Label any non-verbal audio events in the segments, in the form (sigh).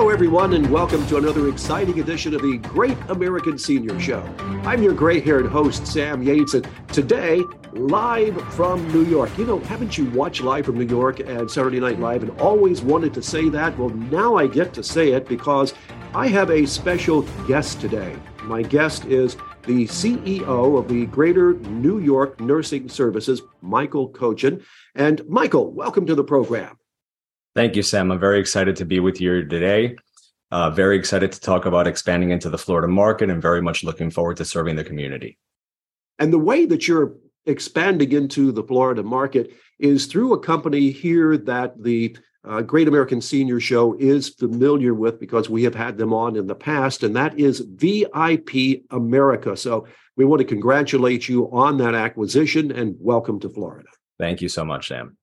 Hello, everyone, and welcome to another exciting edition of the Great American Senior Show. I'm your gray haired host, Sam Yates, and today, live from New York. You know, haven't you watched Live from New York and Saturday Night Live and always wanted to say that? Well, now I get to say it because I have a special guest today. My guest is the CEO of the Greater New York Nursing Services, Michael Kochen. And Michael, welcome to the program. Thank you, Sam. I'm very excited to be with you today. Uh, very excited to talk about expanding into the Florida market and very much looking forward to serving the community. And the way that you're expanding into the Florida market is through a company here that the uh, Great American Senior Show is familiar with because we have had them on in the past, and that is VIP America. So we want to congratulate you on that acquisition and welcome to Florida. Thank you so much, Sam.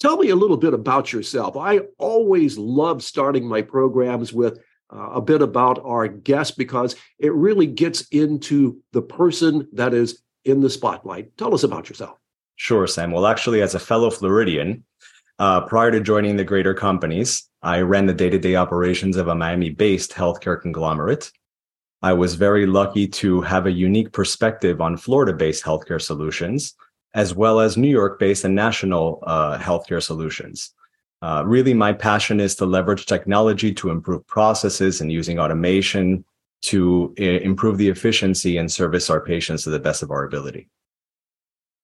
Tell me a little bit about yourself. I always love starting my programs with uh, a bit about our guest because it really gets into the person that is in the spotlight. Tell us about yourself. Sure, Sam. Well, actually, as a fellow Floridian, uh, prior to joining the greater companies, I ran the day to day operations of a Miami based healthcare conglomerate. I was very lucky to have a unique perspective on Florida based healthcare solutions as well as New York based and national uh, healthcare solutions. Uh, really, my passion is to leverage technology to improve processes and using automation to uh, improve the efficiency and service our patients to the best of our ability.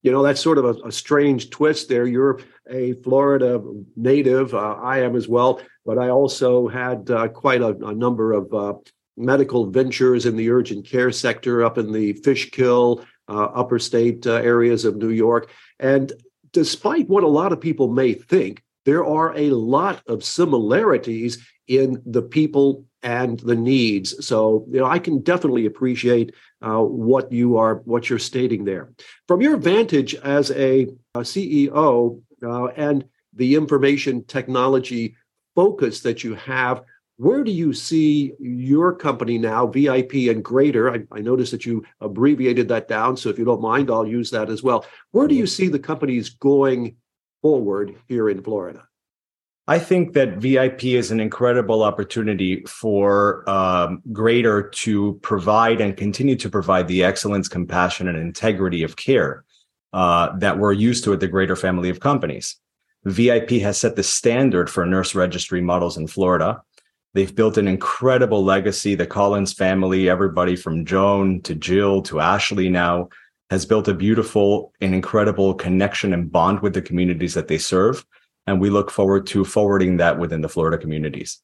You know, that's sort of a, a strange twist there. You're a Florida native. Uh, I am as well, but I also had uh, quite a, a, number of uh, medical ventures in the urgent care sector up in the Fishkill, upper state uh, areas of New York. And despite what a lot of people may think, there are a lot of similarities in the people and the needs. So, you know, I can definitely appreciate uh, what you are, what you're stating there. From your vantage as a, a CEO uh, and the information technology focus that you have, where do you see your company now, VIP and Greater? I, I noticed that you abbreviated that down. So if you don't mind, I'll use that as well. Where do you see the companies going forward here in Florida? I think that VIP is an incredible opportunity for um, Greater to provide and continue to provide the excellence, compassion, and integrity of care uh, that we're used to at the Greater family of companies. VIP has set the standard for nurse registry models in Florida. They've built an incredible legacy. The Collins family, everybody from Joan to Jill to Ashley now, has built a beautiful and incredible connection and bond with the communities that they serve. And we look forward to forwarding that within the Florida communities.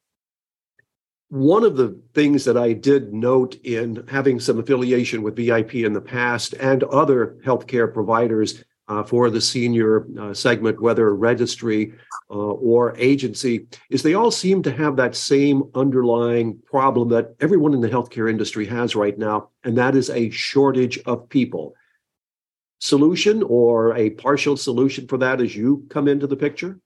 One of the things that I did note in having some affiliation with VIP in the past and other healthcare providers uh, for the senior uh, segment, whether registry uh, or agency, is they all seem to have that same underlying problem that everyone in the healthcare industry has right now, and that is a shortage of people. Solution or a partial solution for that as you come into the picture?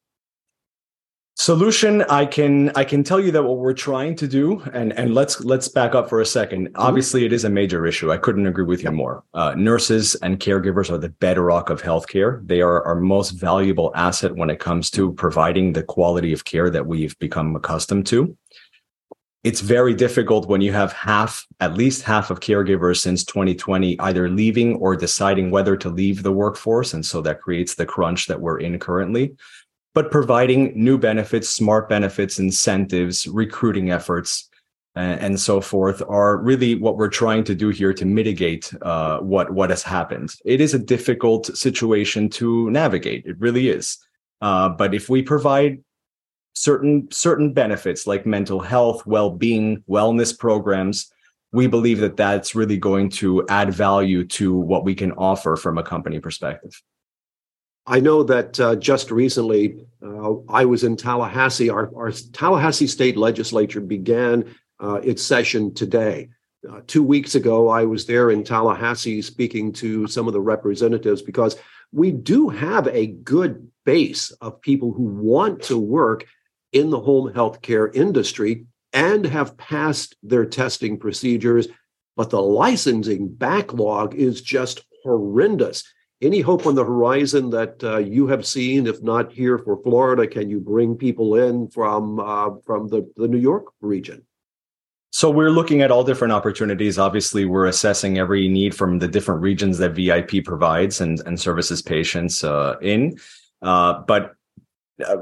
Solution i can i can tell you that what we're trying to do and and let's let's back up for a 2nd mm-hmm. obviously it is a major issue. I couldn't agree with you more. Uh, nurses and caregivers are the bedrock of healthcare. They are our most valuable asset when it comes to providing the quality of care that we've become accustomed to. It's very difficult when you have half at least half of caregivers since 2020 either leaving or deciding whether to leave the workforce and so that creates the crunch that we're in currently but providing new benefits, smart benefits, incentives, recruiting efforts, and so forth are really what we're trying to do here to mitigate uh, what what has happened. It is a difficult situation to navigate. It really is. Uh, but if we provide certain certain benefits like mental health, well-being, wellness programs, we believe that that's really going to add value to what we can offer from a company perspective. I know that uh, just recently uh, I was in Tallahassee. Our, our, Tallahassee State Legislature began uh, its session today. Uh, two weeks ago, I was there in Tallahassee speaking to some of the representatives because we do have a good base of people who want to work in the home health care industry and have passed their testing procedures, but the licensing backlog is just horrendous. Any hope on the horizon that uh, you have seen? If not here for Florida, can you bring people in from uh, from the, the New York region? So we're looking at all different opportunities. Obviously, we're assessing every need from the different regions that VIP provides and, and services patients uh, in. Uh, but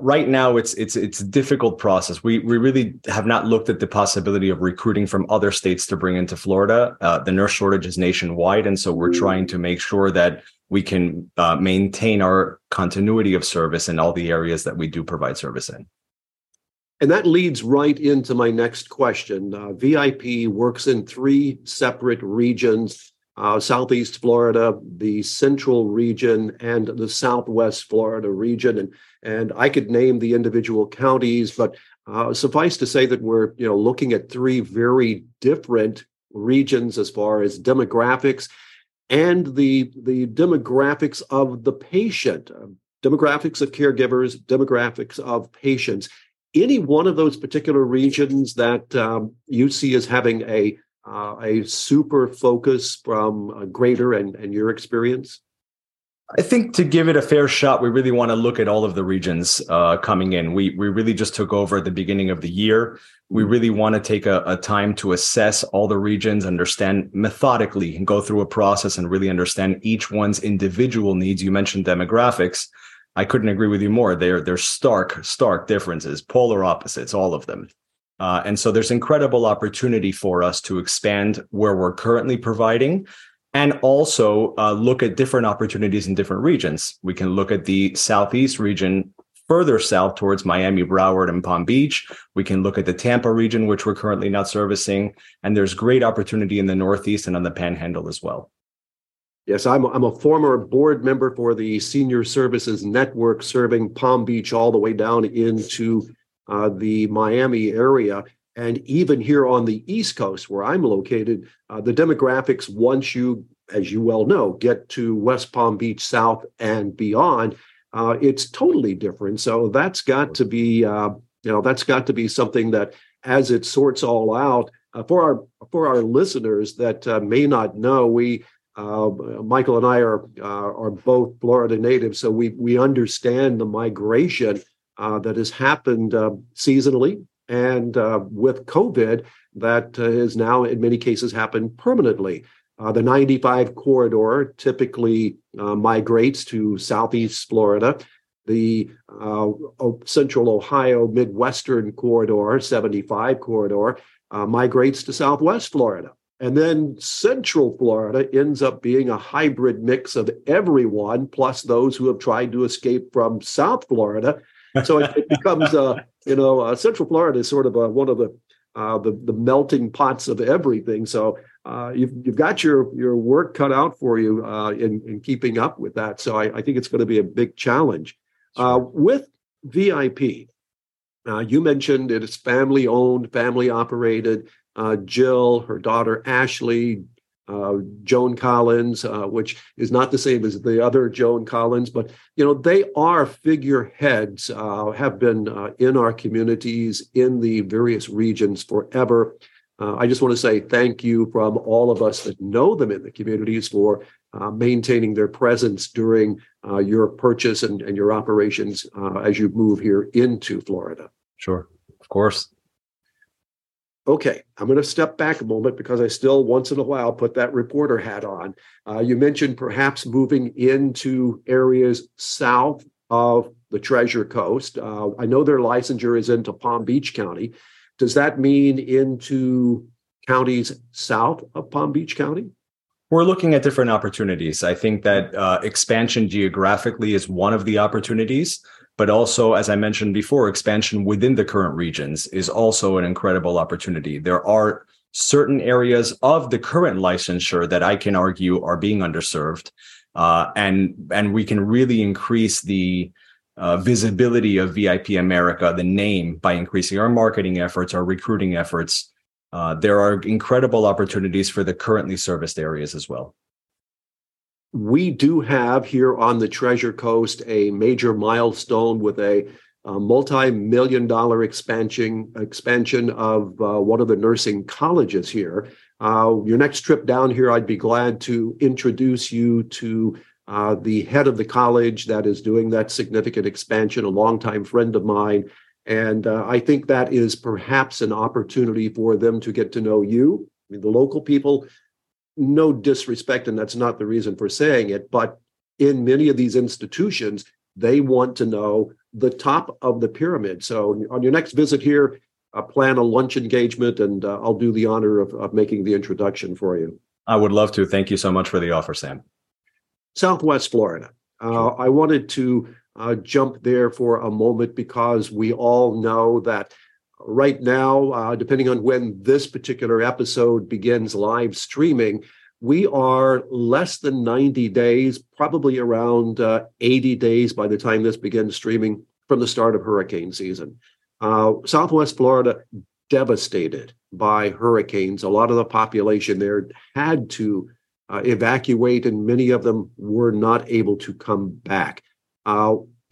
right now, it's it's it's a difficult process. We we really have not looked at the possibility of recruiting from other states to bring into Florida. Uh, the nurse shortage is nationwide, and so we're trying to make sure that we can uh, maintain our continuity of service in all the areas that we do provide service in. And that leads right into my next question. Uh, VIP works in three separate regions uh, Southeast Florida, the Central region, and the Southwest Florida region. And, and I could name the individual counties, but uh, suffice to say that we're you know, looking at three very different regions as far as demographics and the, the demographics of the patient, uh, demographics of caregivers, demographics of patients any one of those particular regions that um, you see as having a uh, a super focus from a greater and, and your experience? I think to give it a fair shot, we really want to look at all of the regions uh, coming in. We we really just took over at the beginning of the year. We really want to take a, a time to assess all the regions, understand methodically, and go through a process and really understand each one's individual needs. You mentioned demographics. I couldn't agree with you more. They're they're stark, stark differences, polar opposites, all of them. Uh, and so there's incredible opportunity for us to expand where we're currently providing and also uh, look at different opportunities in different regions. We can look at the Southeast region further south towards Miami, Broward, and Palm Beach. We can look at the Tampa region, which we're currently not servicing. And there's great opportunity in the Northeast and on the Panhandle as well. Yes, I'm, I'm a former board member for the Senior Services Network, serving Palm Beach all the way down into uh, the Miami area. And even here on the East Coast, where I'm located, uh, the demographics, once you, as you well know, get to West Palm Beach South and beyond, uh, it's totally different. So that's got to be, uh, you know, that's got to be something that, as it sorts all out, uh, for our for our listeners that uh, may not know, we uh, Michael and I are uh, are both Florida natives, so we we understand the migration uh, that has happened uh, seasonally, and uh, with COVID, that has now in many cases happened permanently. the 95 corridor typically migrates to southeast Florida. The Central Ohio Midwestern corridor, 75 corridor, migrates to southwest Florida. And then Central Florida ends up being a hybrid mix of everyone, plus those who have tried to escape from South Florida. So it, it becomes, uh, you know, uh, Central Florida is sort of a, one of the, uh, the the melting pots of everything. So uh, you've you've got your your work cut out for you uh, in in keeping up with that. So I, I think it's going to be a big challenge. Uh, with VIP, you mentioned it is family owned, family operated uh, Jill, her daughter Ashley, uh, Joan Collins, uh, which is not the same as the other Joan Collins, but you know they are figureheads, uh, have been uh, in our communities in the various regions forever. Uh, I just want to say thank you from all of us that know them in the communities for uh, maintaining their presence during your purchase and, and your operations as you move here into Florida. Sure, of course okay, I'm going to step back a moment because I still once in a while put that reporter hat on. Uh, you mentioned perhaps moving into areas south of the Treasure Coast. Uh, I know their licensure is into Palm Beach County. Does that mean into counties south of Palm Beach County? We're looking at different opportunities. I think that uh, expansion geographically is one of the opportunities but also, as I mentioned before, expansion within the current regions is also an incredible opportunity. There are certain areas of the current licensure that I can argue are being underserved, uh, and and we can really increase the uh, visibility of VIP America, the name, by increasing our marketing efforts, our recruiting efforts. Uh, there are incredible opportunities for the currently serviced areas as well we do have here on the Treasure Coast a major milestone with a, a multi-million dollar expansion expansion of uh, one of the nursing colleges here. Uh, your next trip down here, I'd be glad to introduce you to uh, the head of the college that is doing that significant expansion, a longtime friend of mine. And uh, I think that is perhaps an opportunity for them to get to know you, I mean, the local people. No disrespect, and that's not the reason for saying it, but in many of these institutions, they want to know the top of the pyramid. So on your next visit here, uh, plan a lunch engagement, and uh, I'll do the honor of, of making the introduction for you. I would love to. Thank you so much for the offer, Sam. Southwest Florida. Uh, sure. I wanted to uh, jump there for a moment because we all know that right now, uh, depending on when this particular episode begins live streaming, we are less than 90 days, probably around uh, 80 days by the time this begins streaming from the start of hurricane season. Uh, Southwest Florida devastated by hurricanes. A lot of the population there had to uh, evacuate, and many of them were not able to come back.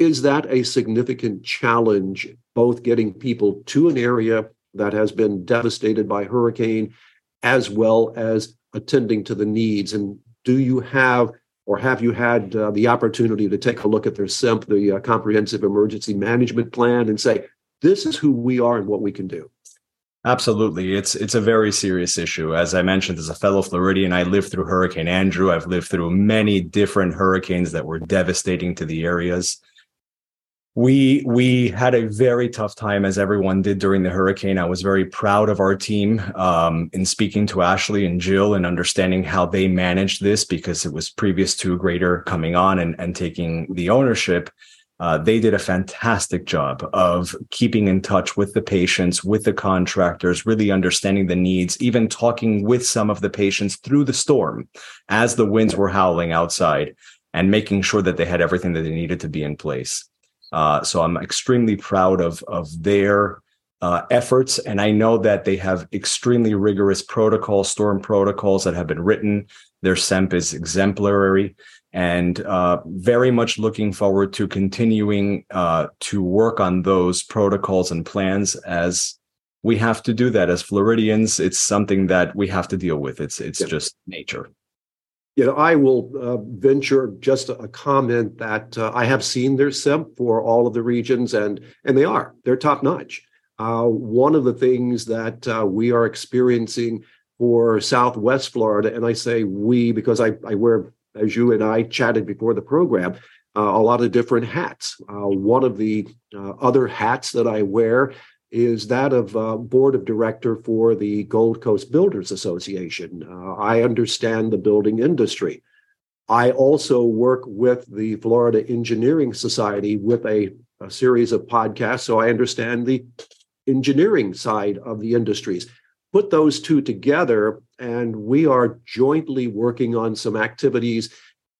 Is that a significant challenge, both getting people to an area that has been devastated by hurricane, as well as attending to the needs? And do you have or have you had uh, the opportunity to take a look at their CEMP, the uh, Comprehensive Emergency Management Plan, and say, this is who we are and what we can do? Absolutely. It's it's a very serious issue. As I mentioned, as a fellow Floridian, I lived through Hurricane Andrew. I've lived through many different hurricanes that were devastating to the areas. We we had a very tough time, as everyone did during the hurricane. I was very proud of our team um, in speaking to Ashley and Jill and understanding how they managed this because it was previous to Greater coming on and, and taking the ownership uh, they did a fantastic job of keeping in touch with the patients, with the contractors, really understanding the needs, even talking with some of the patients through the storm as the winds were howling outside and making sure that they had everything that they needed to be in place. Uh, so I'm extremely proud of, of their uh, efforts. And I know that they have extremely rigorous protocols, storm protocols that have been written. Their CEMP is exemplary and uh, very much looking forward to continuing uh, to work on those protocols and plans as we have to do that as Floridians. It's something that we have to deal with. It's it's yeah. just nature. You know, I will uh, venture just a comment that uh, I have seen their CEMP for all of the regions, and and they are they're top notch. Uh, one of the things that uh, we are experiencing for Southwest Florida, and I say we because I, I wear as you and I chatted before the program, uh, a lot of different hats. Uh, one of the other hats that I wear is that of uh, board of director for the Gold Coast Builders Association. Uh, I understand the building industry. I also work with the Florida Engineering Society with a, a series of podcasts, so I understand the engineering side of the industries put those two together, and we are jointly working on some activities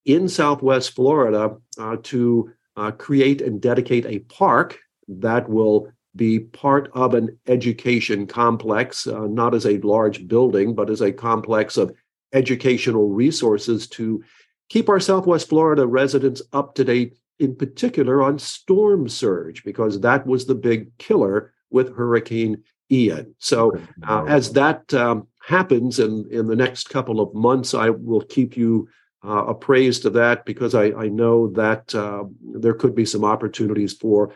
in Southwest Florida uh, to uh, create and dedicate a park that will be part of an education complex, uh, not as a large building, but as a complex of educational resources to keep our Southwest Florida residents up to date, in particular on storm surge, because that was the big killer with Hurricane Ian. So uh, as that um, happens in in the next couple of months, I will keep you uh, appraised of that because I, I know that uh, there could be some opportunities for.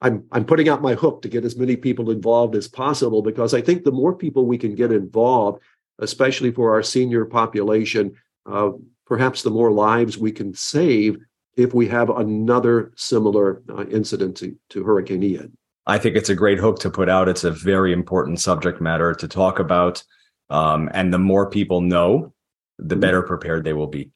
I'm I'm putting out my hook to get as many people involved as possible because I think the more people we can get involved, especially for our senior population, uh, perhaps the more lives we can save if we have another similar uh, incident to, to Hurricane Ian. I think it's a great hook to put out. It's a very important subject matter to talk about. Um, and the more people know, the mm-hmm. better prepared they will be.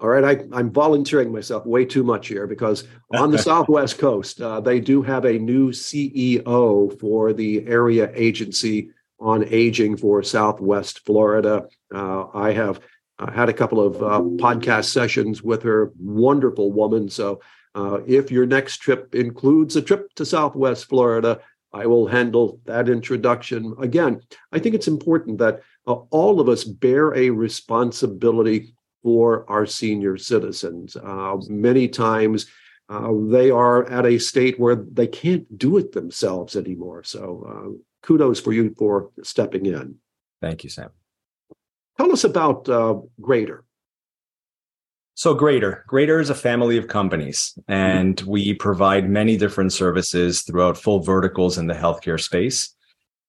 All right, I, am volunteering myself way too much here because on the (laughs) Southwest Coast, uh, they do have a new CEO for the area agency on aging for Southwest Florida. Uh, I have uh, had a couple of uh, podcast sessions with her. Wonderful woman. So uh, if your next trip includes a trip to Southwest Florida, I will handle that introduction. Again, I think it's important that uh, all of us bear a responsibility for our senior citizens. Uh, many times uh, they are at a state where they can't do it themselves anymore. So uh, kudos for you for stepping in. Thank you, Sam. Tell us about uh, Greater. So Greater, Greater is a family of companies, and we provide many different services throughout full verticals in the healthcare space.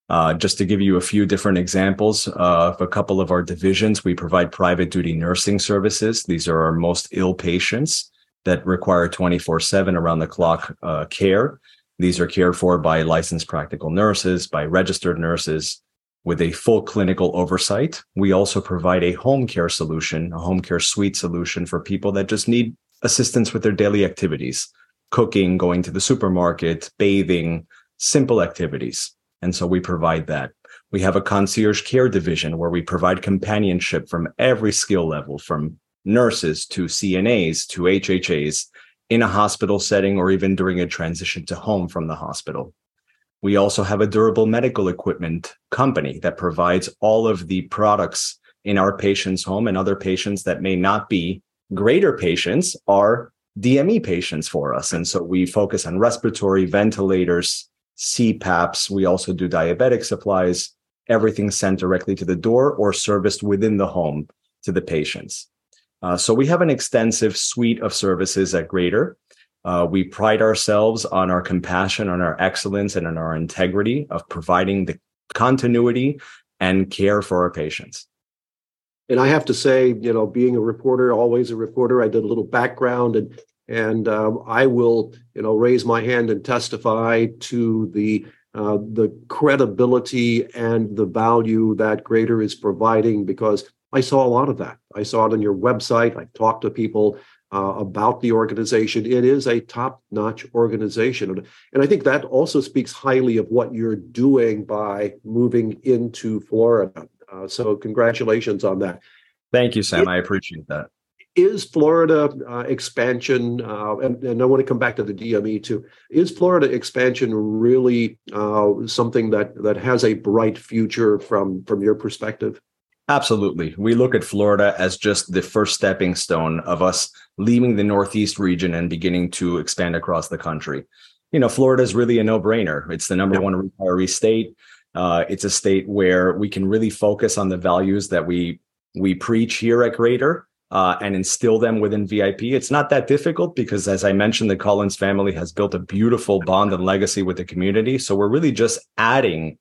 Uh, just to give you a few different examples of a couple of our divisions, we provide private duty nursing services. These are our most ill patients that require 24 7 around the clock uh, care. These are cared for by licensed practical nurses, by registered nurses, with a full clinical oversight. We also provide a home care solution, a home care suite solution for people that just need assistance with their daily activities, cooking, going to the supermarket, bathing, simple activities. And so we provide that. We have a concierge care division where we provide companionship from every skill level, from nurses to CNAs to HHAs in a hospital setting or even during a transition to home from the hospital. We also have a durable medical equipment company that provides all of the products in our patient's home and other patients that may not be greater patients are DME patients for us. And so we focus on respiratory ventilators, CPAPs. We also do diabetic supplies, everything sent directly to the door or serviced within the home to the patients. Uh, so we have an extensive suite of services at Greater. Uh, we pride ourselves on our compassion, on our excellence, and on our integrity of providing the continuity and care for our patients. And I have to say, you know, being a reporter, always a reporter, I did a little background and and um, I will, you know, raise my hand and testify to the uh, the credibility and the value that Greater is providing because I saw a lot of that. I saw it on your website. I talked to people uh, about the organization. It is a top notch organization. And I think that also speaks highly of what you're doing by moving into Florida. Uh, so, congratulations on that. Thank you, Sam. It, I appreciate that. Is Florida uh, expansion, uh, and, and, I want to come back to the DME too, is Florida expansion really uh, something that, that has a bright future from, from your perspective? Absolutely. We look at Florida as just the first stepping stone of us leaving the Northeast region and beginning to expand across the country. You know, Florida is really a no brainer. It's the number one retiree state. Uh, it's a state where we can really focus on the values that we we preach here at Greater uh, and instill them within VIP. It's not that difficult because, as I mentioned, the Collins family has built a beautiful bond and legacy with the community. So we're really just adding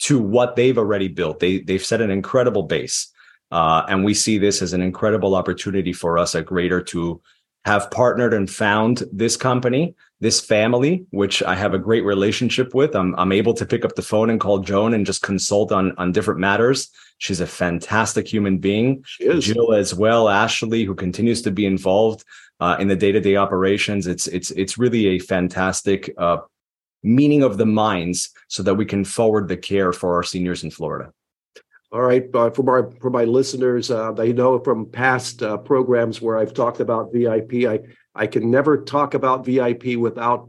to what they've already built. They they've set an incredible base, uh, and we see this as an incredible opportunity for us at Greater to have partnered and found this company, this family, which I have a great relationship with. I'm I'm able to pick up the phone and call Joan and just consult on on different matters. She's a fantastic human being. Jill as well, Ashley, who continues to be involved uh, in the day to day operations. It's it's it's really a fantastic uh, meeting of the minds so that we can forward the care for our seniors in Florida. All right, uh, for my for my listeners, uh, they know from past uh, programs where I've talked about VIP. I I can never talk about VIP without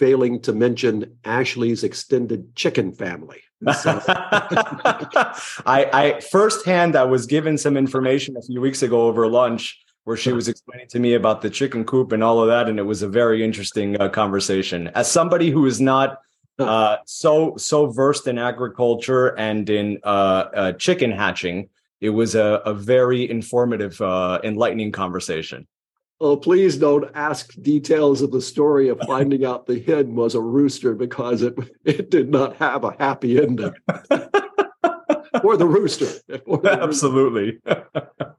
failing to mention Ashley's extended chicken family. So. (laughs) I, I firsthand, I was given some information a few weeks ago over lunch where she was explaining to me about the chicken coop and all of that, and it was a very interesting uh, conversation. As somebody who is not uh, so so versed in agriculture and in uh, uh chicken hatching, it was a, a very informative, uh, enlightening conversation. Oh, please don't ask details of the story of finding out the hen was a rooster because it it did not have a happy ending. (laughs) or the rooster. Or the Absolutely. Rooster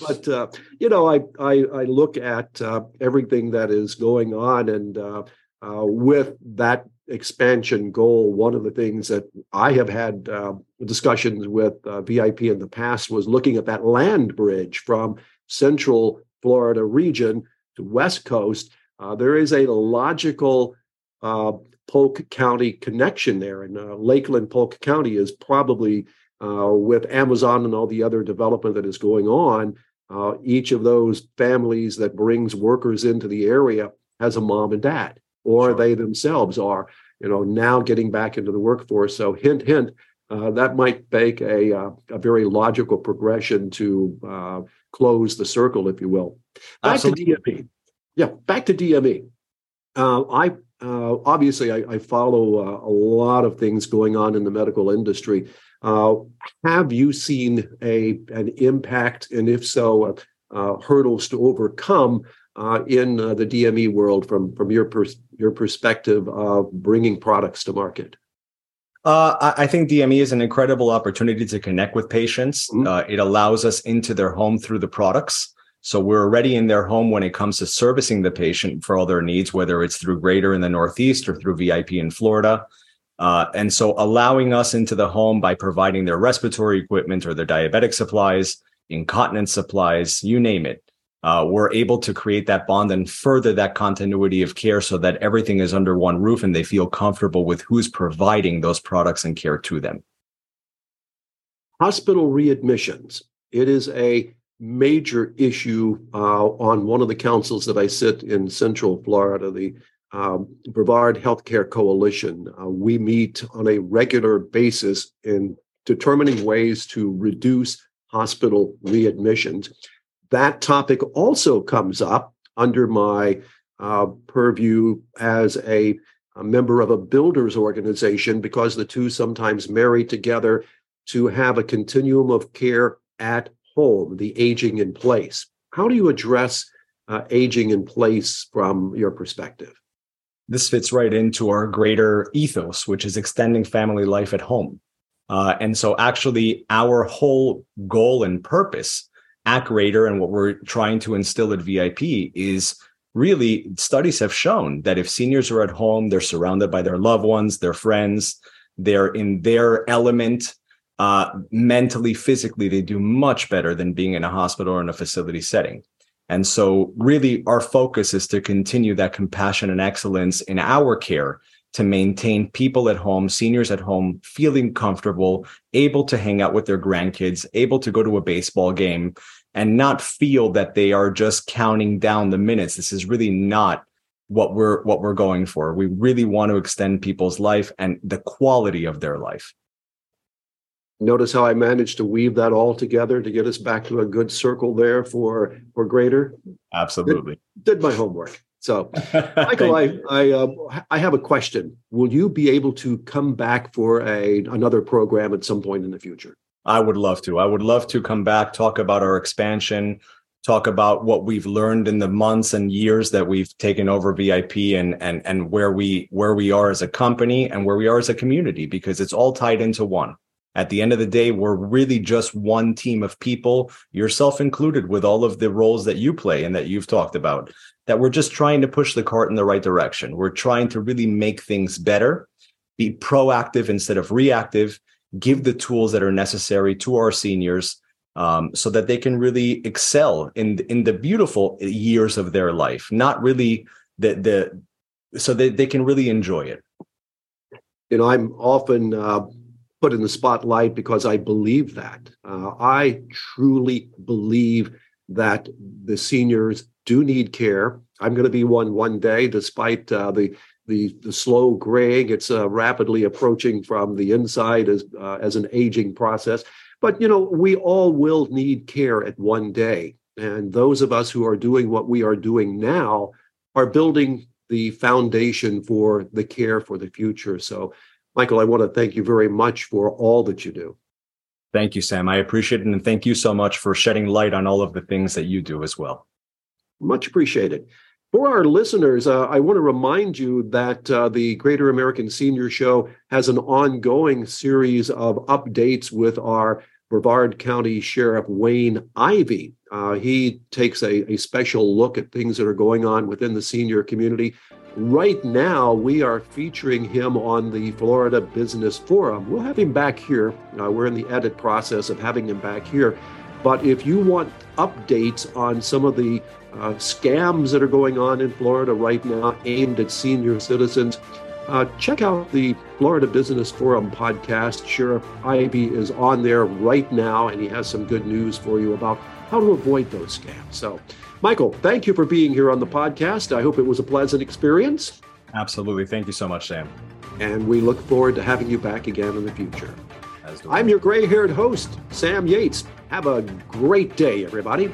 but uh, you know, I I, I look at uh, everything that is going on, and uh, uh with that expansion goal, one of the things that I have had uh, discussions with uh, VIP in the past was looking at that land bridge from Central Florida region to West Coast. there is a logical Polk County connection there, and Lakeland Polk County is probably uh, with Amazon and all the other development that is going on, uh, each of those families that brings workers into the area has a mom and dad, or sure. they themselves are, you know, now getting back into the workforce. So, hint, hint, uh, that might make a, uh, a very logical progression to uh, close the circle, if you will. Back Absolutely. to DME. Yeah, back to DME. Uh, I obviously I, I follow a lot of things going on in the medical industry. Uh, have you seen a an impact, and if so, uh, hurdles to overcome uh, in uh, the DME world from from your pers- your perspective of bringing products to market? Uh, I think DME is an incredible opportunity to connect with patients. Mm-hmm. Uh, it allows us into their home through the products. So we're already in their home when it comes to servicing the patient for all their needs, whether it's through Greater in the Northeast or through VIP in Florida. Uh, and so allowing us into the home by providing their respiratory equipment or their diabetic supplies, incontinence supplies, you name it. Uh, we're able to create that bond and further that continuity of care so that everything is under one roof and they feel comfortable with who's providing those products and care to them. Hospital readmissions. It is a major issue uh, on one of the councils that I sit in Central Florida, the um, Brevard Healthcare Coalition. Uh, we meet on a regular basis in determining ways to reduce hospital readmissions. That topic also comes up under my uh, purview as a, a, member of a builders organization because the two sometimes marry together to have a continuum of care at home, the aging in place. How do you address uh, aging in place from your perspective? This fits right into our greater ethos, which is extending family life at home. Uh, and so, actually, our whole goal and purpose at Greater and what we're trying to instill at VIP is really studies have shown that if seniors are at home, they're surrounded by their loved ones, their friends, they're in their element uh, mentally, physically, they do much better than being in a hospital or in a facility setting. And so, really, our focus is to continue that compassion and excellence in our care to maintain people at home, seniors at home, feeling comfortable, able to hang out with their grandkids, able to go to a baseball game, and not feel that they are just counting down the minutes. This is really not what we're what we're going for. We really want to extend people's life and the quality of their life. Notice how I managed to weave that all together to get us back to a good circle there for for greater. Absolutely. Did, did my homework. So, (laughs) Michael, I I, uh, I have a question. Will you be able to come back for a another program at some point in the future? I would love to. I would love to come back, talk about our expansion, talk about what we've learned in the months and years that we've taken over VIP and and and where we where we are as a company and where we are as a community because it's all tied into one. At the end of the day, we're really just one team of people, yourself included, with all of the roles that you play and that you've talked about, that we're just trying to push the cart in the right direction. We're trying to really make things better, be proactive instead of reactive, give the tools that are necessary to our seniors um, so that they can really excel in in the beautiful years of their life, not really the the so that they can really enjoy it. You know, I'm often uh, put in the spotlight because I believe that. Uh, I truly believe that the seniors do need care. I'm going to be one one day, despite uh, the the the slow graying. It's uh, rapidly approaching from the inside as uh, as an aging process. But you know, we all will need care at one day, and those of us who are doing what we are doing now are building the foundation for the care for the future. So Michael, I want to thank you very much for all that you do. Thank you, Sam. I appreciate it. And thank you so much for shedding light on all of the things that you do as well. Much appreciated. For our listeners, uh, I want to remind you that uh, the Greater American Senior Show has an ongoing series of updates with our Brevard County Sheriff Wayne Ivey. Uh, he takes a, a special look at things that are going on within the senior community. Right now, we are featuring him on the Florida Business Forum. We'll have him back here. Uh, we're in the edit process of having him back here. But if you want updates on some of the uh, scams that are going on in Florida right now aimed at senior citizens, uh, check out the Florida Business Forum podcast. Sheriff Ivey is on there right now, and he has some good news for you about how to avoid those scams. So, Michael, thank you for being here on the podcast. I hope it was a pleasant experience. Absolutely. Thank you so much, Sam. And we look forward to having you back again in the future. I'm your gray haired host, Sam Yates. Have a great day, everybody.